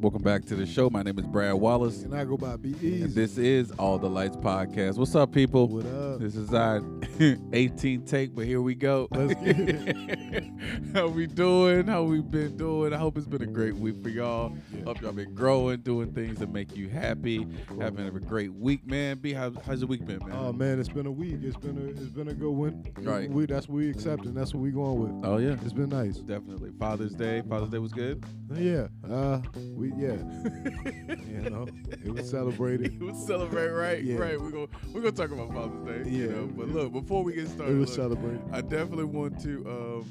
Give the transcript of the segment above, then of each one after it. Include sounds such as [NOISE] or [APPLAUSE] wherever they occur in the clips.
Welcome back to the show. My name is Brad Wallace, And I go by Bee-Eazy. and this is All the Lights Podcast. What's up, people? what up? This is our [LAUGHS] 18th take, but here we go. Let's get it. [LAUGHS] [LAUGHS] How we doing? How we been doing? I hope it's been a great week for y'all. Yeah. Hope y'all been growing, doing things that make you happy, having a great week, man. B, how, how's your week been, man? Oh man, it's been a week. It's been a it's been a good one. Right. We, that's what we accepting. That's what we going with. oh yeah, It's been nice. definitely. Father's Day. Father's Day was good. Yeah. Uh, we yeah. [LAUGHS] you know, it was celebrated. [LAUGHS] It was celebrate, right? Yeah. Right. We're gonna we're gonna talk about Father's Day. You Yeah. know, but look, before we get It started, was look, celebrated. I definitely want to um,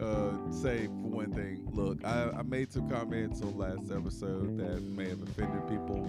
uh, say for one thing. Look, I, I made some comments on last episode that may have offended people.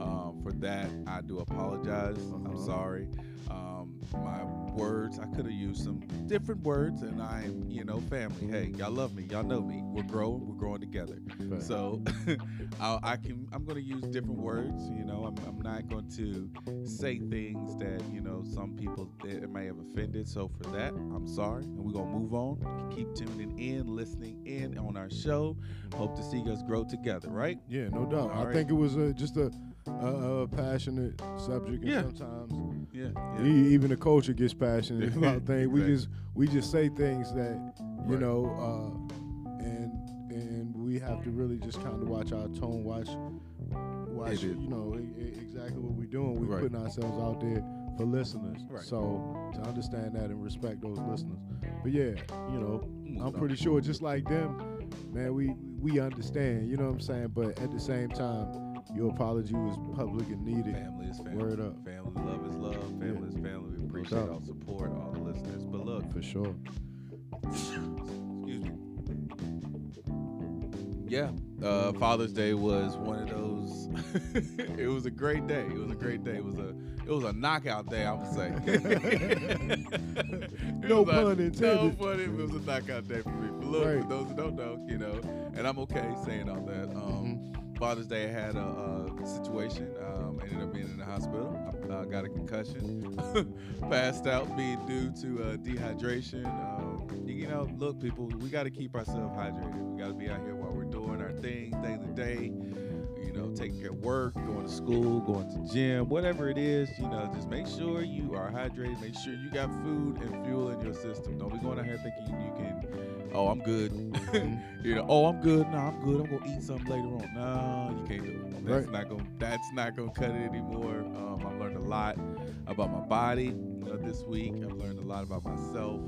Um, for that, I do apologize. I'm Uh-huh. sorry. Um, my words, I could have used some different words, and I'm, you know, family. Hey, y'all love me. Y'all know me. We're growing. We're growing together. Right. So [LAUGHS] I, I can I'm going to use different words. You know, I'm, I'm not going to say things that you know some people it may have offended. So for that, I'm sorry, and we're gonna move on. Keep tuning in, listening in on our show. Hope to see us grow together. Right? Yeah, no doubt. All I right. think it was uh, just a, a, a passionate subject, and Yeah. sometimes Yeah. e- even the culture gets passionate [LAUGHS] about things. We just we just say things that you Right. know, uh, and and we have to really just kind of watch our tone, watch watch you know exactly what we're doing. We're Right. putting ourselves out there for listeners. Right. So to understand that and respect those listeners. But yeah, you know, I'm pretty sure just like them, man, we we understand. You know what I'm saying? But at the same time, your apology was public and needed. Family is family. Word up. Family love is love. Family is family. We appreciate all support, all the listeners. But look, For sure. excuse me. Yeah, uh, Father's Day was one of those. [LAUGHS] it was a great day. It was a great day. It was a it was a knockout day. I would say. [LAUGHS] No was a- pun intended. No pun. It was a knockout day for me. But look, Right. for those who don't know, you know, and I'm okay saying all that. Um. Father's Day, I had a, a situation. Um, ended up being in the hospital. I uh, got a concussion. [LAUGHS] Passed out, being due to uh, dehydration. Um, you, you know, look, people, we got to keep ourselves hydrated. We got to be out here while we're doing our thing, day to day. You know, taking care of work, going to school, going to gym, whatever it is. You know, just make sure you are hydrated. Make sure you got food and fuel in your system. Don't be going out here thinking you can. Oh, I'm good. [LAUGHS] you know, oh, I'm good. No, I'm good. I'm gonna eat something later on. No, you can't do it. That's Right. not gonna. That's not gonna cut it anymore. Um, I've learned a lot about my body uh, this week. I've learned a lot about myself.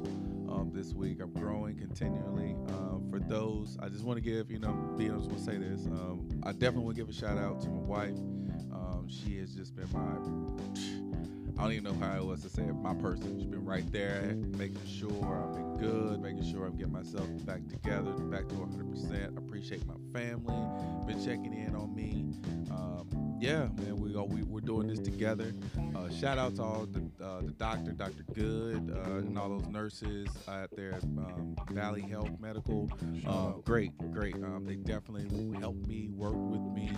Um, this week, I'm growing continually. Um, for those, I just want to give, you know, be honest, will say this. Um, I definitely want to give a shout out to my wife. Um, she has just been my I don't even know how it was to say it. My person. She's been right there, making sure I've been good, making sure I'm getting myself back together, back to 100%. Appreciate my family, been checking in on me. Um, yeah, man, we are, we, we're doing this together. Uh, shout out to all the, uh, the doctor, Dr. Good, uh, and all those nurses out there at um, Valley Health Medical. Uh, great, great. Um, they definitely helped me, work with me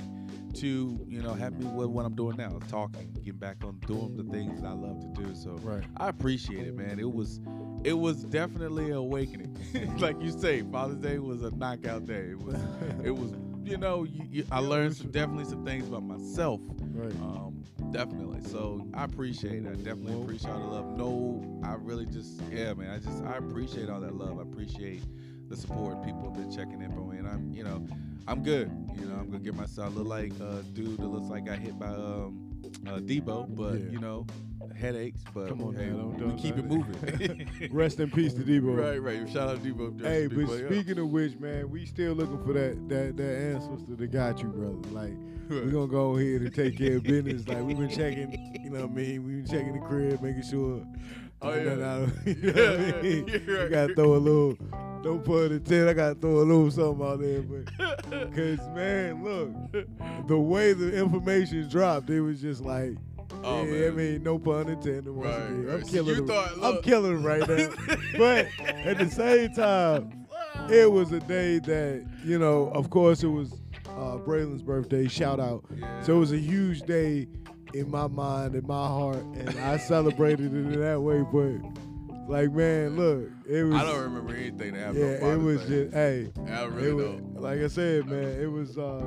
to, you know, have me with what I'm doing now, talking, getting back on doing the things that I love to do. So Right. I appreciate it, man. It was, it was definitely an awakening. [LAUGHS] like you say, Father's Day was a knockout day. It was, [LAUGHS] it was, you know, you, you, I learned some, definitely some things about myself. Right. Um, definitely. So I appreciate it. I definitely appreciate all the love. No, I really just, yeah, man. I just, I appreciate all that love. I appreciate the support. People have been checking in for me, and I'm, you know, I'm good. You know, I'm gonna get myself look like a dude that looks like I hit by um, uh, Debo, but Yeah. you know, headaches. But Come on hey, now, don't- we don't- keep it moving. [LAUGHS] Rest in peace to [LAUGHS] Debo. right, right. Shout out to Debo. Hey, but Debo, yeah. speaking of which, man, we still looking for that that that ancestor that got you, brother. Like we gonna go ahead and take care of [LAUGHS] business. Like we've been checking, you know what I mean? We've been checking the crib, making sure. Oh, yeah. nothing out you know what I mean? You gotta throw a little, don't put it. I gotta throw a little something out there, but [LAUGHS] cause man, look, the way the information dropped, it was just like. Oh, yeah, I mean, no pun intended. Right, right. I'm So killing. thought- I'm killing it right now. [LAUGHS] but at the same time, it was a day that you know. Of course, it was uh, Braylon's birthday. Shout out. Yeah. So it was a huge day in my mind, in my heart, and I celebrated it in that way. But like, man, look, it was. I don't remember anything that happened. Yeah, it was Day. just hey. I really it was, don't. like I said, man, it was. uh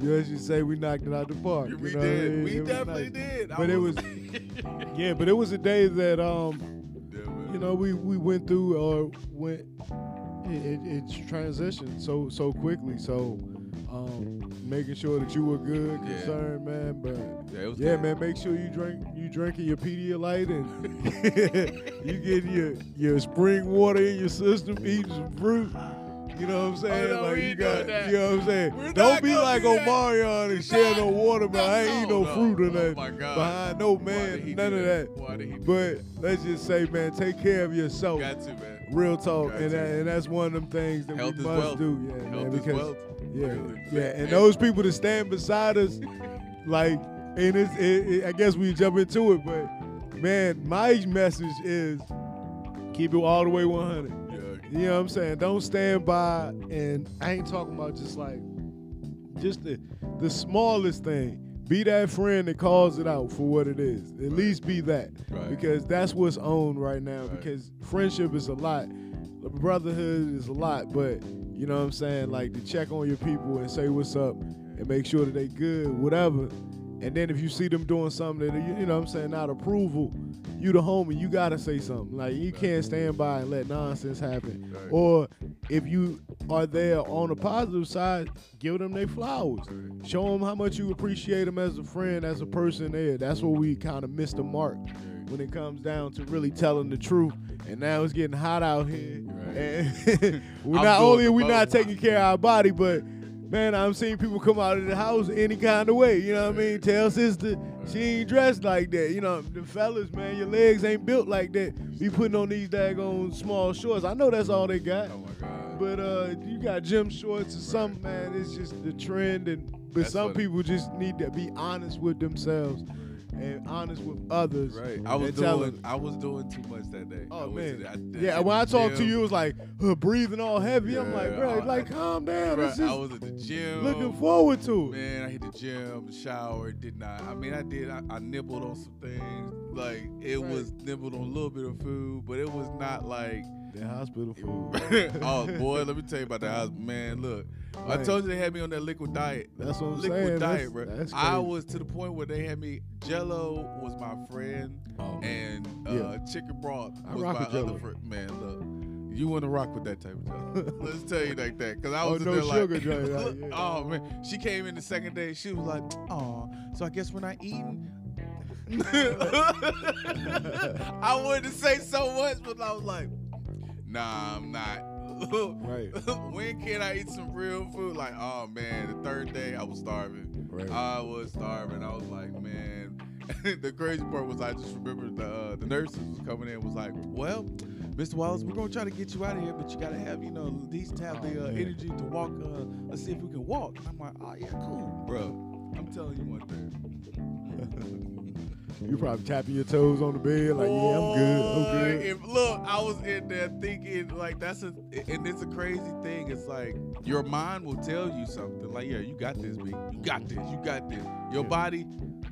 You as you say, we knocked it out the park. We you know what I did. mean? We It definitely nice. did. I But it was- [LAUGHS] Yeah, but it was a day that um Yeah, you know we we went through or went it, it, it's transitioned so so quickly so um making sure that you were good Yeah. concerned man but Yeah, it was yeah man make sure you drink you drinking your Pedialyte and [LAUGHS] you get your your spring water in your system eating some fruit you know what I'm saying? Oh, no, like you got, that. you know what I'm saying? We're Don't be like do that. Omarion and share no water, man. I ain't eat no, no. fruit or Oh, nothing God. behind no Why did he man, none of that. Why did he do But let's just say, man, take care of yourself. Got to, man. Real talk, and that, and that's one of them things that Health we must wealth. do, yeah, Health man. Because wealth. Yeah, yeah, and those people that stand beside us, like, and it's, it, it, I guess we jump into it, but man, my message is keep it all the way 100. Yeah. You know what I'm saying? Don't stand by, and I ain't talking about just like just the the smallest thing. Be that friend that calls it out for what it is. At least be that, Right. because that's what's on right now. Right. Because friendship is a lot, brotherhood is a lot, but you know what I'm saying? Like to check on your people and say what's up and make sure that they good, whatever. And then if you see them doing something that you, you know what I'm saying, not approval, you the homie, you gotta say something. Like you can't stand by and let nonsense happen. Or if you are there on the positive side, give them their flowers. Show them how much you appreciate them as a friend, as a person there. That's where we kind of missed the mark when it comes down to really telling the truth. And now it's getting hot out here. Right. And [LAUGHS] we're not only are we not taking care of our body, but man, I'm seeing people come out of the house any kind of way. You know what I mean? Tell sister she ain't dressed like that. You know, the fellas, man, your legs ain't built like that. Be putting on these daggone small shorts. I know that's all they got. Oh my God. But uh, you got gym shorts or something, man. It's just the trend, and but That's some funny. people just need to be honest with themselves and honest with others. Right. I was doing I was doing too much that day. Oh to man, the- I- yeah. When I talked to you, it was like uh, breathing all heavy. I'm like, Yeah, bro, I- like calm down. Just I was at the gym. looking forward to it. Man, I hit the gym, the shower, did not. I mean, I did. I, I nibbled on some things. Like it Right. was nibbled on a little bit of food, but it was not like. That hospital food. [LAUGHS] oh boy, let me tell you about that house. Man, look, I told you they had me on that liquid diet. That's what I'm liquid saying. diet, that's, bro. That's I was to the point where they had me. Jello was my friend, Oh, and uh, Yeah. chicken broth I was my other friend. Man, look. You want to rock with that type of Jello? [LAUGHS] Let's tell you like that, cause I Oh, was in no there like, sugar [LAUGHS] like, yeah. oh man, she came in the second day. She was like, oh, so I guess we're not eating. I wanted to say so much, but I was like, nah, I'm not. Right. [LAUGHS] when can I eat some real food? Like, oh man, the third day I was starving. Right. I was starving. I was like, man. [LAUGHS] the crazy part was I just remember the uh, the nurses was coming in was like, well, Mr. Wallace, we're gonna try to get you out of here, but you gotta have you know least have the uh, Oh, energy to walk. Uh, let's see if we can walk. I'm like, oh yeah, cool, bro. I'm telling you one thing. [LAUGHS] You probably tapping your toes on the bed like, yeah, I'm good. I'm good. If, look, I was in there thinking like that's a, and it's a crazy thing. It's like your mind will tell you something. Like, yeah, you got this, B. You got this. You got this. Your Yeah. body,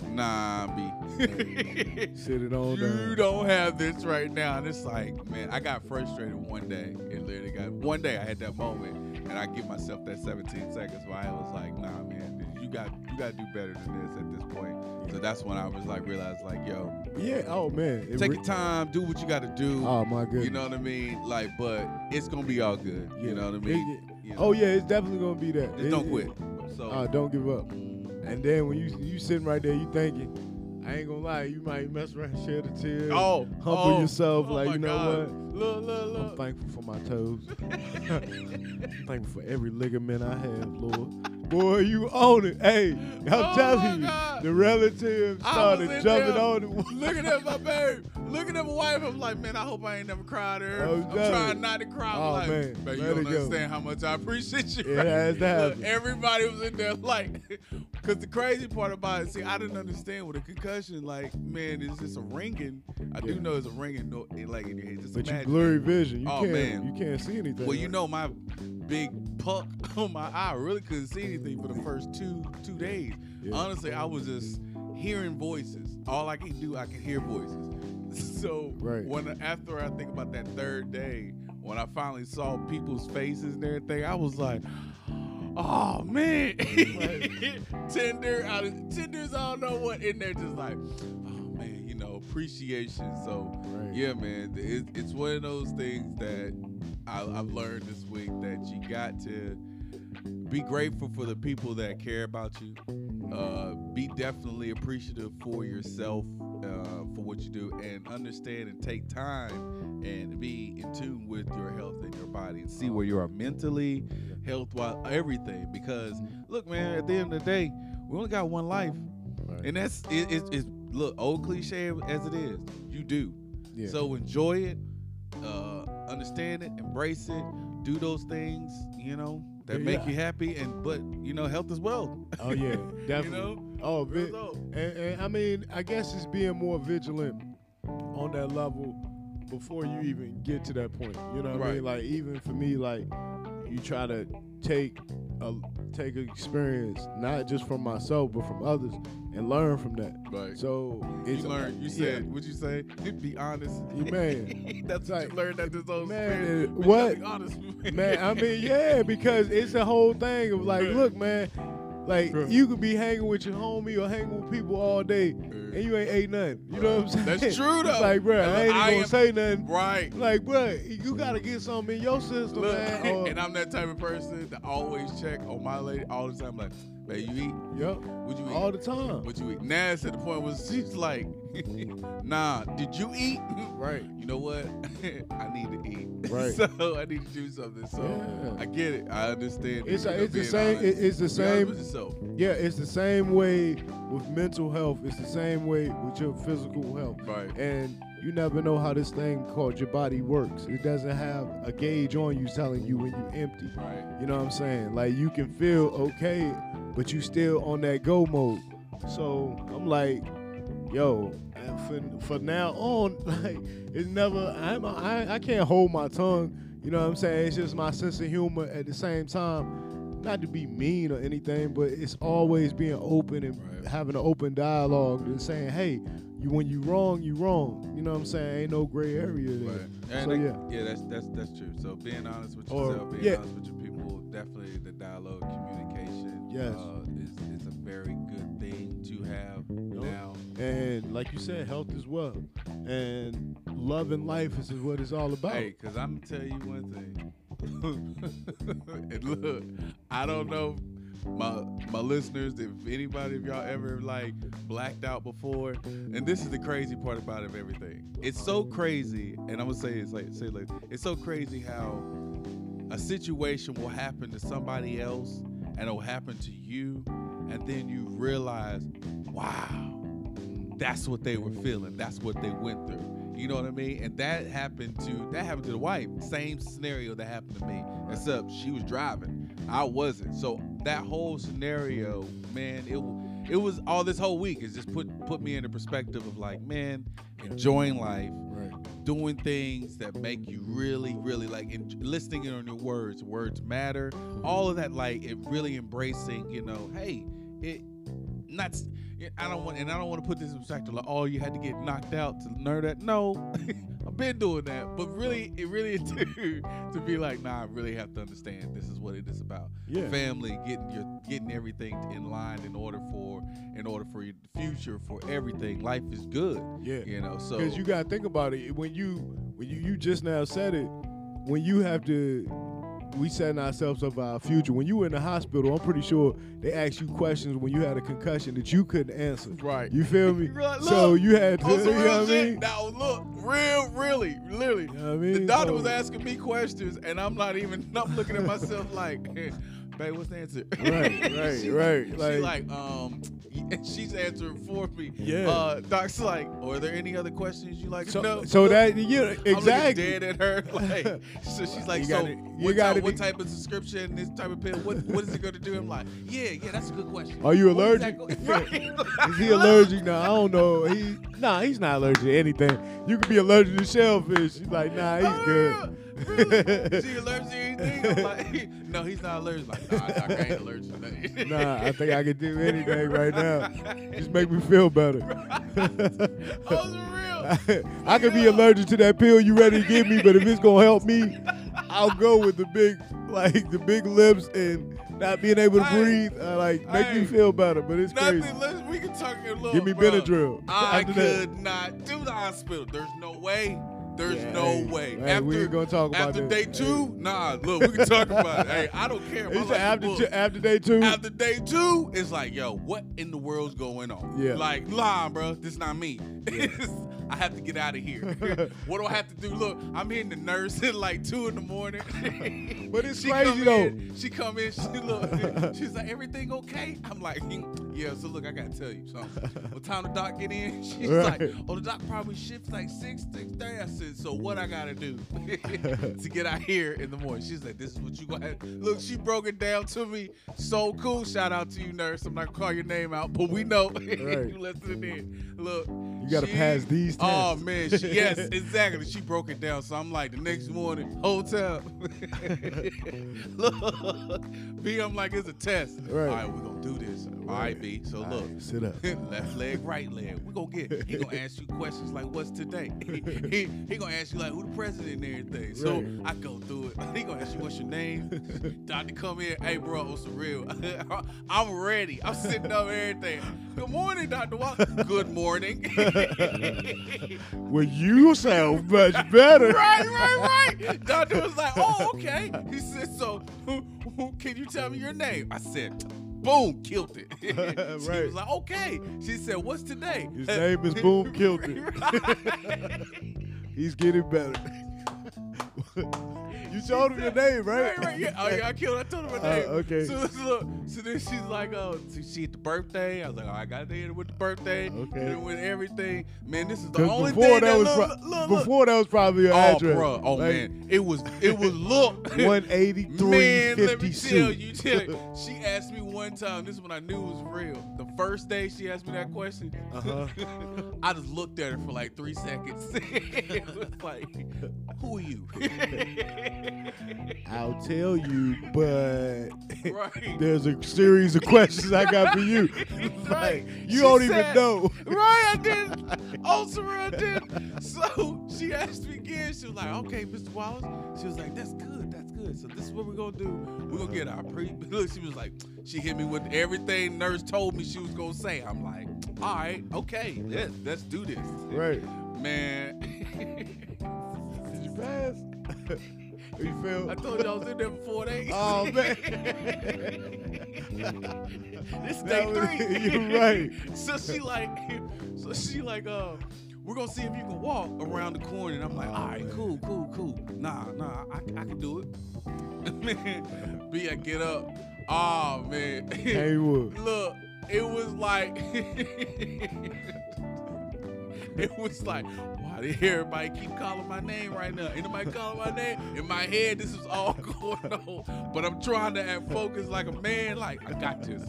nah, B. [LAUGHS] Sit it on you down. don't have this right now. And it's like, man, I got frustrated one day. It literally got one day. I had that moment, and I give myself that 17 seconds where I was like, nah, man, you got you got to do better than this at this point. So that's when I was like, realized like, yo, Yeah. Oh man. It take re- your time, do what you got to do. Oh my goodness. You know what I mean? Like, but it's gonna be all good. You know what I mean? it- You know? Oh yeah, it's definitely gonna be that. Just It- don't it- quit. So Uh, don't give up. mm, And then when you you sitting right there, you thinking, I ain't gonna lie, you might mess around, shed a tear. oh, humble oh, yourself, oh like you know God. what? Look, look, look. I'm thankful for my toes. [LAUGHS] I'm thankful for every ligament I have, Lord. Boy, you own it. Hey, I'm Oh telling you, God. the relatives started jumping there on it. looking at my babe, looking at my wife. I'm like, man, I hope I ain't never cried her. Oh, I'm trying not to cry. I'm Oh, like, man, man, you don't it go. understand how much I appreciate you. It right? has to Look, happen. everybody was in there like, [LAUGHS] because the crazy part about it, see, I didn't understand with a concussion, like, man, is this a ringing? I do know it's a ringing, no, it like in your head. Just But you blurry vision. You Oh, can't man. you can't see anything. Well, you know my big puck [LAUGHS] on my eye. I really couldn't see anything for the first two two days. Yeah. Honestly, I was just hearing voices. All I could do, I could hear voices. [LAUGHS] So Right. when after I think about that third day, when I finally saw people's faces and everything, I was like, "Oh man, Tinder, [LAUGHS] I, Tinder's I don't know what," in they're just like, "Oh man, you know, appreciation." So Right. yeah, man, it, it's one of those things that I, I've learned this week that you got to be grateful for the people that care about you. Uh, be definitely appreciative for yourself uh, for what you do, and understand and take time and be in tune with your health and your body, and see where you are mentally, health wise, everything. Because look, man, at the end of the day, we only got one life, Right. and that's it, it's, it's look old cliche as it is. You do. Yeah. So enjoy it, understand it, embrace it, do those things, you know, that Yeah, make yeah. you happy. And but you know, health as well. Oh yeah, [LAUGHS] you definitely. know, Oh, vi- and, and I mean, I guess it's being more vigilant on that level before you even get to that point. You know what I mean? Like even for me, like you try to take a take experience not just from myself but from others and learn from that. right. So you it's learned. You yeah. said, [LAUGHS] what you say? Be honest. Yeah, man. That's what Like, you learned at this old man, it- you what? Honest. [LAUGHS] man. I mean, yeah, because it's a whole thing of like, look, man, like you could be hanging with your homie or hanging with people all day, and you ain't ate nothing. You know what I'm saying? That's true, [LAUGHS] though. like, bro, I ain't I gonna am- say nothing. right. Like, bro, you gotta get something in your system, Look, man. [LAUGHS] Or, and I'm that type of person that always check on my lady all the time. Like, man, you eat? yep, Would you eat? all the time. Would you eat? Now it's at the point where she's like, Mm. nah, did you eat? [LAUGHS] Right. You know what? [LAUGHS] I need to eat. Right. [LAUGHS] so I need to do something. So Yeah. I get it. I understand. It's a- it's the same- honest. it's the same-. Yeah, it's the same way with mental health. It's the same way with your physical health. Right. And you never know how this thing called your body works. It doesn't have a gauge on you telling you when you're empty. Right. You know what I'm saying? Like you can feel okay, but you still on that go mode. So I'm like, yo, and for for now on, [LAUGHS] like it's never. I'm I, I can't hold my tongue. You know what I'm saying? It's just my sense of humor at the same time. Not to be mean or anything, but it's always being open and Right. having an open dialogue and saying, hey, you when you wrong, you wrong. You know what I'm saying? Ain't no gray area there. Right. And So yeah. yeah, that's that's that's true. So being honest with Or- yourself, being yeah. honest with your people, definitely the dialogue, communication, Yes. uh, is is a very good thing to have now. And like you said, health is well, And loving life is what it's all about. Hey, cause I'm gonna tell you one thing. [LAUGHS] and look, I don't know my my listeners if anybody of y'all ever like blacked out before. And this is the crazy part about it, everything. It's so crazy, and I'm gonna say it's like say like it's so crazy how a situation will happen to somebody else and it'll happen to you, and then you realize, wow, that's what they were feeling. That's what they went through. You know what I mean? And that happened to that happened to the wife. Same scenario that happened to me. Except she was driving. I wasn't. So that whole scenario, man, it it was all this whole week is just put put me in the perspective of like, man, enjoying life, Right. doing things that make you really, really like and listening on your words. Words matter. All of that, like it really embracing. You know, hey, it not. I don't want, and I don't want to put this in perspective. Like, oh, you had to get knocked out to learn that. No, [LAUGHS] I've been doing that, but really, it really [LAUGHS] to to be like, nah, I really have to understand. This is what it is about. Yeah. Family, getting your getting everything in line in order for in order for your future for everything. Life is good. Yeah. You know, so Because you gotta think about it. When you when you you just now said it, when you have to we setting ourselves up for our future. When you were in the hospital, I'm pretty sure they asked you questions when you had a concussion that you couldn't answer. Right. You feel me? [LAUGHS] So you had to, oh, On [LAUGHS] you some know real what I mean? Now look, real, really, literally. You know what I The mean? doctor So- was asking me questions, and I'm not even. [LAUGHS] I'm looking at myself like, "Babe, what's the answer?" Right, right, [LAUGHS] She- right, She like- like, um, [LAUGHS] she's answering for me. Yeah. Uh, Doc's like, "Are there any other questions you like to So, know?" so that yeah, [LAUGHS] I'm exactly. dead at her. Like, so she's like, You so gotta- you what, type, what type of subscription, this type of pill, what what is it going to do? I'm like, yeah, yeah, that's a good question. Are you is allergic? right. Is he allergic? No, I don't know. He nah, he's not allergic to anything. You could be allergic to shellfish. She's like, nah, he's good. Really? She allergic to anything? I'm like, no, he's not allergic. Like, nah, I ain't allergic to nothing. [LAUGHS] Nah, I think I can do [LAUGHS] anything right now. Just make me feel better. [LAUGHS] oh, real. I could be allergic to that pill you ready to give me, but if it's gonna help me, I'll go with the big, like the big lips and not being able to Hey, breathe. Uh, like make hey, me feel better, but it's Nothing. crazy. Let's, we can talk a little. Give me bro. Benadryl. I After that- could not do the hospital. There's no way. There's Yeah, no hey, way. hey, after we ain't gonna talk about after that. day two, nah. Look, we can talk about it. Hey, I don't care. [LAUGHS] He said after after day two. After day two, it's like, yo, what in the world's going on? Yeah. Like, nah, bro, this not me. [LAUGHS] I have to get out of here. [LAUGHS] what do I have to do? Look, I'm hitting the nurse at like two in the morning. But it's she crazy, though. In, she come in, she look, she's like, everything okay? I'm like, yeah. So look, I gotta tell you something. [LAUGHS] What time the doc get in? [LAUGHS] She's like, oh, the doc probably shifts like six, six thirty. I said, so what I gotta do [LAUGHS] to get out here in the morning? She's like, this is what you gonna have. Look, she broke it down to me. So cool. Shout out to you, nurse. I'm not gonna call your name out, but we know Right. you listening in. Look, You gotta she- pass these Oh man, she, yes, exactly. She broke it down. So I'm like, the next morning, hotel. look, B, I'm like, it's a test. Right. All right, we're gonna do this. All right, B. So All look, right, sit up. [LAUGHS] left leg, right leg. We gonna get. He gonna ask you questions like, "What's today?" [LAUGHS] he, he gonna ask you like, "Who the president and everything." So Right. I go through it. [LAUGHS] He gonna ask you, "What's your name?" Doctor come in. Hey, bro, what's the real? I'm ready. I'm sitting up everything. Good morning, Doctor Walker. Good morning. Well, you sound much better. right, right, right. Doctor was like, "Oh, okay." He said, "So, can you tell me your name?" I said. Boom, killed it. [LAUGHS] [LAUGHS] she Right. was like, okay. She said, what's today? His name is Boom Killed It. He's getting better. [LAUGHS] you told him your name, right? Right, right, yeah. Oh, yeah, I killed. I told him my Uh, name. okay. So, so, look, so then she's like, oh, so she at the birthday. I was like, oh, I got her with the birthday. Okay. Her with everything. Man, this is the only before thing that that was look, pro- look, look, before that was probably your Oh, address. bro. Oh, Like, man. It was, it was look. [LAUGHS] One eighty three Man, let me tell you, tell you, she asked me one time. This is when I knew it was real. The first day she asked me that question, Uh-huh. [LAUGHS] I just looked at her for like three seconds. [LAUGHS] it was like, "Who are you?" I'll tell you, but [LAUGHS] right. there's a series of questions I got for you. [LAUGHS] Right. [LAUGHS] Like, you She don't said- even know. Right, I did. Also, I did. So she asked me again. She was like, "Okay, Mr. Wallace." She was like, "That's good. That's good. So this is what we're gonna do. We're gonna get our pre." Look, she was like, she hit me with everything nurse told me she was gonna say. I'm like, "All right, okay, let's let's do this." Right. man. Did you pass? You feel? I told you I was in there for four days. Oh, man. [LAUGHS] this day was- three. [LAUGHS] you're right. [LAUGHS] So she like, so she like, uh, we're gonna see if you can walk around the corner. And I'm like, all right, cool, cool, cool. Nah, nah, I, I can do it. man, B, I get up. Oh man. Haywood. Look, it was like it was like, why did everybody keep calling my name right now? Ain't nobody calling my name? In my head, this is all [LAUGHS] going on. But I'm trying to act focused like a man, like, I got this.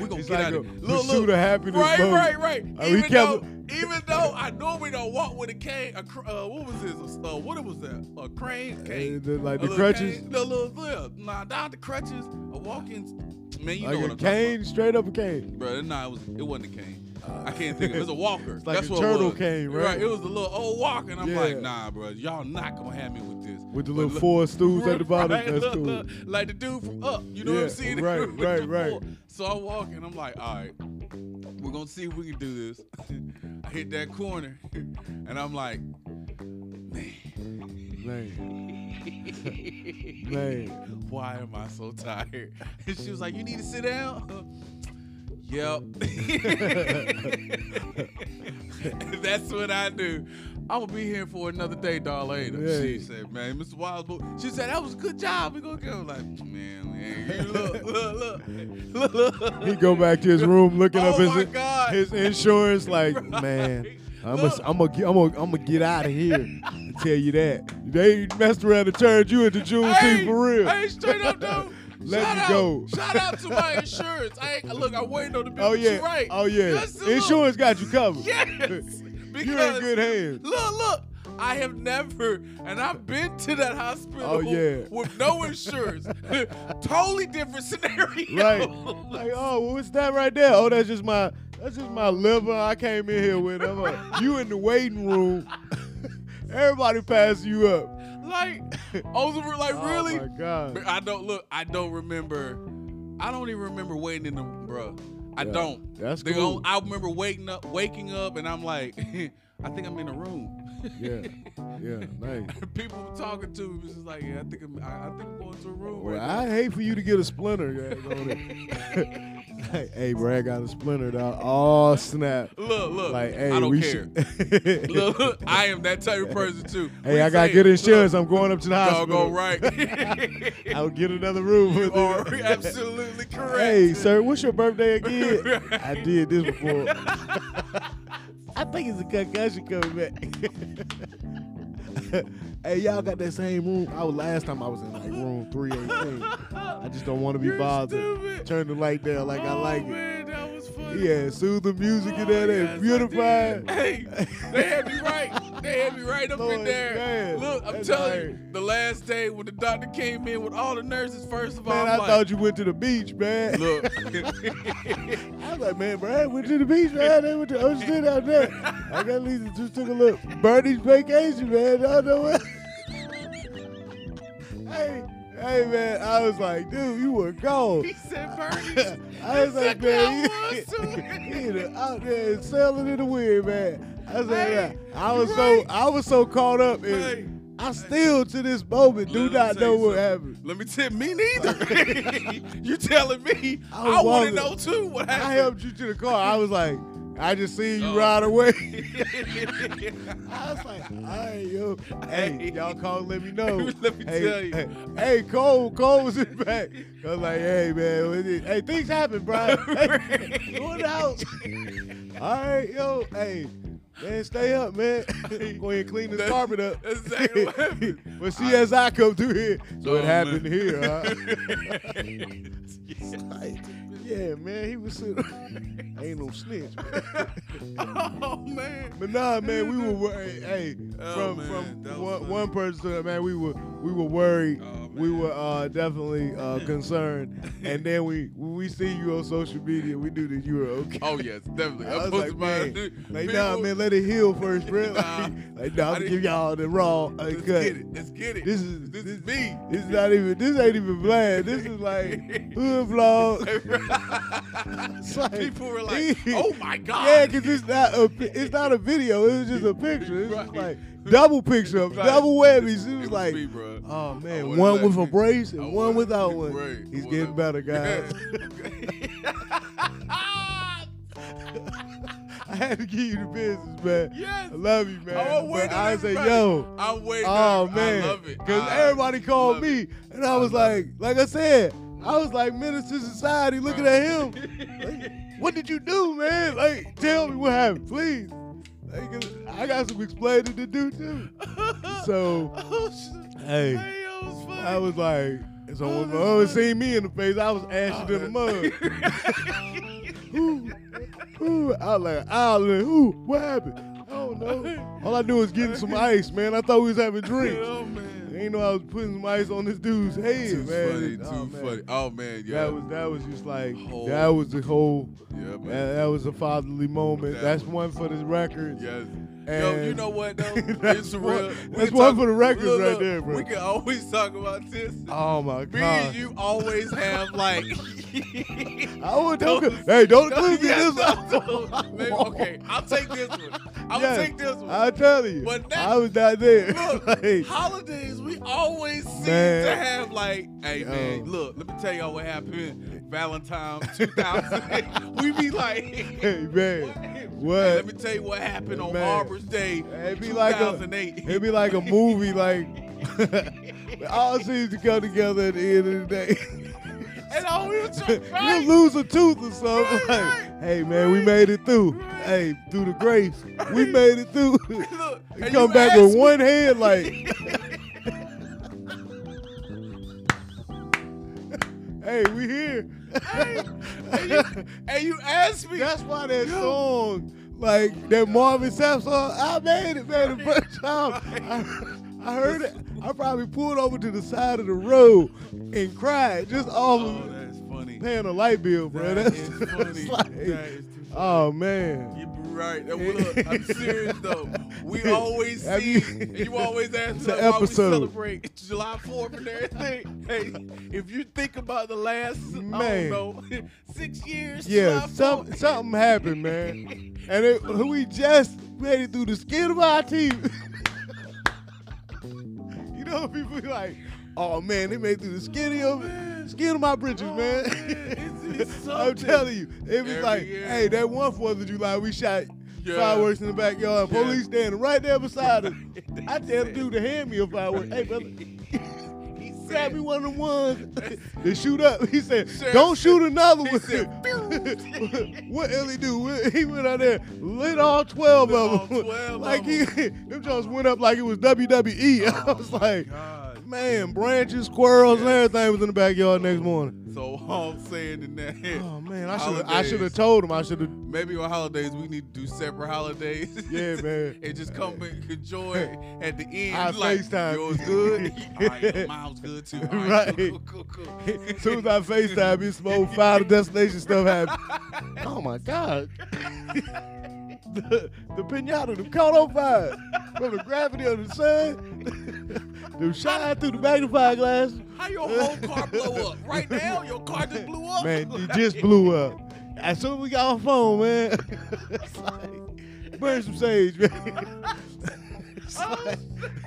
We're gonna get like out a of here. Look, look. of happiness Right, right, right. Oh, even, though, even though I normally don't walk with a cane, a, cr- uh, what was this? Uh, what was that? A crane? Cane. Uh, the- like the crutches, cane, the little, yeah, nah, not the crutches. A walking, man, you know what a I'm talking cane, straight up a cane. bro. Nah, it was, it wasn't a cane. I can't think of it. It was a [LAUGHS] walker. like That's a what turtle it was. cane, right? It was a little old walker, and I'm Yeah. like, nah, bro, y'all not gonna have me with this. With the But little look- four stools at the bottom. Right, That's look, cool. look, [LAUGHS] like the dude from Up. You know what Yeah, I'm saying? [LAUGHS] right, With right, the right. four. So I walk and I'm like, all right, we're gonna see if we can do this. I hit that corner, and I'm like, man, Man, man. why am I so tired? And she was like, you need to sit down. Yep. [LAUGHS] [LAUGHS] That's what I do. I will be here for another day. Later, Yeah. she said, "Man, Mr. Wild, she said that was a good job. We gonna go." Like, man, man, look, [LAUGHS] look, look, look, look. He go back to his room looking Oh up his God. his insurance. Like, Right. man, I'm gonna I'm gonna I'm gonna I'm gonna get out of here. I tell you that they messed around and turned you into Juneteenth Hey, for real. Hey, straight up, though. Let Shout me out, go. Shout out to my insurance. I ain't, look, I'm waiting on the bill. oh yeah, right. oh yeah. Just a little- Insurance got you covered. Yes. [LAUGHS] You're in good hands. Look, look. I have never, and I've been to that hospital Oh, yeah. with no insurance. [LAUGHS] totally different scenario. Right. [LAUGHS] Like, oh, what's that right there? Oh, that's just my that's just my liver. I came in here with. I'm like, you in the waiting room. Everybody passing you up. Like, [LAUGHS] I was like, oh really? Oh my god. I don't look. I don't remember. I don't even remember waiting in the bro. I Yeah, don't. That's The cool. only- I remember waking up, waking up, and I'm like, [LAUGHS] I think I'm in a room. Yeah. [LAUGHS] Yeah. Nice. People were talking to me was just like, yeah, I think I'm, I, I think I'm going to a room Well, right I hate for you to get a splinter. [LAUGHS] Hey, I got a splinter, dog. Oh snap! Look, look. Like, hey, I don't care. should. [LAUGHS] look, look, I am that type of person too. Hey, I got good insurance. I'm going up to the Look, hospital. Doggone right. [LAUGHS] I'll get another room. you with are it. absolutely correct. Hey, sir, what's your birthday again? I did this before. I think it's a concussion coming back. [LAUGHS] hey, y'all got that same room? I was last time I was in like room 318. I just don't want to be You're bothered. stupid. Turn the light down like I oh, like it. man, that was funny. Yeah, soothing music Oh, and that, yes, I and. Hey, they had me right. Had me right up in there. man, Look, I'm telling right. you, the last day when the doctor came in with all the nurses, first of all, Man, I'm I like, thought you went to the beach, man. look, [LAUGHS] I was like, man, Brad went to the beach, man. They went to Ocean out there. I got Lisa just took a look. Bernie's vacation, man. I know what. [LAUGHS] hey, hey, man. I was like, dude, you were gone. he said Bernie. [LAUGHS] I was like, man, you, you out there sailing in the wind, man. I was like, Hey, I was you so, right. I was so caught up in. Hey, I still to this moment do not know what happened. Let me tell me neither. [LAUGHS] you telling me? I I, want to know too what happened. I helped you to the car. I was like, I just seen you Oh. ride away. [LAUGHS] I was like, all right, yo. Hey, y'all call let me know. [LAUGHS] Let me hey, tell you. Hey, hey, Cole, Cole was in the back. I was like, hey, man, what is- hey, things happen, Brian. Hey, the house. all right, yo. Hey, man, stay up, man. [LAUGHS] [LAUGHS] Go ahead and clean this carpet up. that's exactly what happened. [LAUGHS] but CSI come through here. So Oh, it happened man. here, huh? Like, yeah, man, he was sitting. Ain't no snitch. Man. [LAUGHS] oh man. But nah, man, we were worried. Hey, Oh, from man, from one, one person to the man, we were we were worried. Oh, we were uh, definitely uh, [LAUGHS] concerned. and then we when we see you on social media, we knew that you were okay. Oh yes, definitely. I I'm was like, man, like people- nah, man, let it heal first, bro. Nah. [LAUGHS] like, nah, I I'm give y'all the raw Let's uncut. get it. Let's get it. This is this, this, is me. This is not even. This ain't even bland. This is like hood vlog. Like- People were like, [LAUGHS] "Oh my god!" Yeah, because it's not a it's not a video. It was just a picture. It's Right. like double picture, Right. double. It It was like, me, oh man, one with a brace and one without one. Right. He's I getting better, guys. [LAUGHS] [LAUGHS] I had to give you the business, man. Yes. I love you, man. I'm waiting But I say, yo, I'm waiting. Oh man, I love it. because everybody called me, it. and I was love like, like I said, I was like Minister Society looking at him. What did you do, man? Like, tell me what happened, please. Like, I got some explaining to do too. So, [LAUGHS] oh, hey, was. I was like, so Oh, when my seen me in the face, I was ashy in the mud. Ooh, ooh, I was like, Island, ooh, what happened? I don't know. [LAUGHS] All I do is getting some ice, man. I thought we was having drinks. Oh. Ain't know I was putting some ice on this dude's head, Too man. funny. Too Oh, man. funny. Oh man. Yeah. That was that was just like Whole- that was the whole yeah, man. that, that was a fatherly moment. That That's was- one for the records. Yes. Yo, you know what though? it's [LAUGHS] real. That's one for the records look, right look, there, bro. We can always talk about this. Oh my Me god! and you always have like. [LAUGHS] [LAUGHS] I would don't, hey, don't include me this one. maybe- okay, I'll take this one. I'll take this one. I'll tell you. But that- I was not there. Look, Like, holidays, we always seem Man. to have like, hey man, look, let me tell y'all what happened. Valentine 2000. we be like, hey man, Hey, what? let me tell you what happened on Man. Day. It'd be like a, 2008. it'd be like a movie. Like [LAUGHS] all seems to come together at the end of the day. and all we were trying right? [LAUGHS] you lose a tooth or something. Right, like, hey man, we made it through. Right. Hey, through the grace, we made it through. [LAUGHS] Look, and come back with me- one hand, like, hey, we here. Hey, and you, and you asked me. That's why that song like that Marvin Sapp song. I made it, man. The first time I, I heard it, I probably pulled over to the side of the road and cried just oh, off Oh, of that's funny. paying a light bill, bro. That That's, is funny. [LAUGHS] like, That is too funny. oh man. You're right. That- well, look, I'm serious though. We [LAUGHS] always Have see, you- and you always [LAUGHS] ask It's like, an why we celebrate July 4th and everything. Hey, if you think about the last, I don't know, [LAUGHS] six years, Yeah, July some, something happened, man. And it, we just made it through the skin of our teeth. you know, people be like, oh man, they made it through the skin of oh, Man. skin of my britches, Oh, man. man, it's- it's I'm something. telling you, it was Every like, year. hey, that one Fourth of July, we shot Yeah. fireworks in the backyard. Yeah. Police standing right there beside us. [LAUGHS] I tell the dude to hand me a firework. Hey, brother. [LAUGHS] He Grab me one of them ones [LAUGHS] they shoot up. He said, Sheriff "Don't shoot another one." said, what he do? He went out there, lit all twelve Lit of them. 12 like of he, them Jones went up like it was WWE. I Oh was like, God. Man, branches, squirrels, and everything was in the backyard next morning. So all I'm saying in that, Oh man, I should I Holidays. should have told him. I should have. maybe on holidays we need to do separate holidays. Yeah, [LAUGHS] man. and just come and enjoy at the end. I like, FaceTime. Yours good. [LAUGHS] all right, mine's good too. All right, Right. cool, cool, cool, cool. [LAUGHS] As soon as I FaceTime, it's some old Final Destination stuff happened. oh my God. the, the pinata, the caught on fire from the gravity of the sun. Them shine through the magnifying glass. How your whole car blow up? Right now, your car just blew up. Man, it just blew up. As soon as we got on phone, man. it's like, burn some sage, man. [LAUGHS] it's like,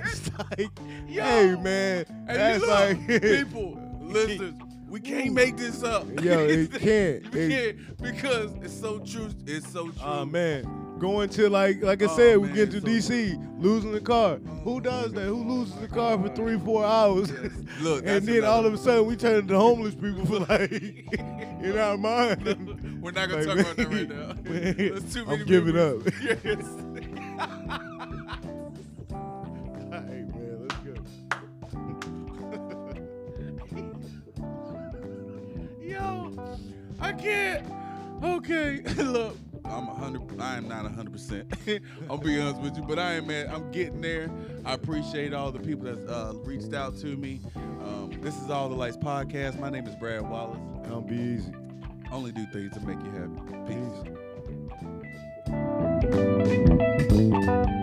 it's like Yo. hey, man. Hey, that's look, like, people, listeners, we can't make this up. Yo, it [LAUGHS] can't. we It- can't because it's so true. It's so true. Oh man, going to like like I Oh, said, we get to so- DC, losing the car. Who does that? Who loses the car for three, four hours? [LAUGHS] Look, and then all of a sudden we turn into homeless people for like [LAUGHS] in our mind. [LAUGHS] We're not gonna Like, talk about that right now. man, There's too many I'm giving up. Yes. All right, man, let's go. Yo, I can't. Okay, look, I'm a hundred. I am not hundred percent. [LAUGHS] I'll be honest with you, but I am. Man, I'm getting there. I appreciate all the people that uh, reached out to me. Um, this is All the Lights podcast. My name is Brad Wallace. Don't be easy. Only do things to make you happy. Peace. Peace.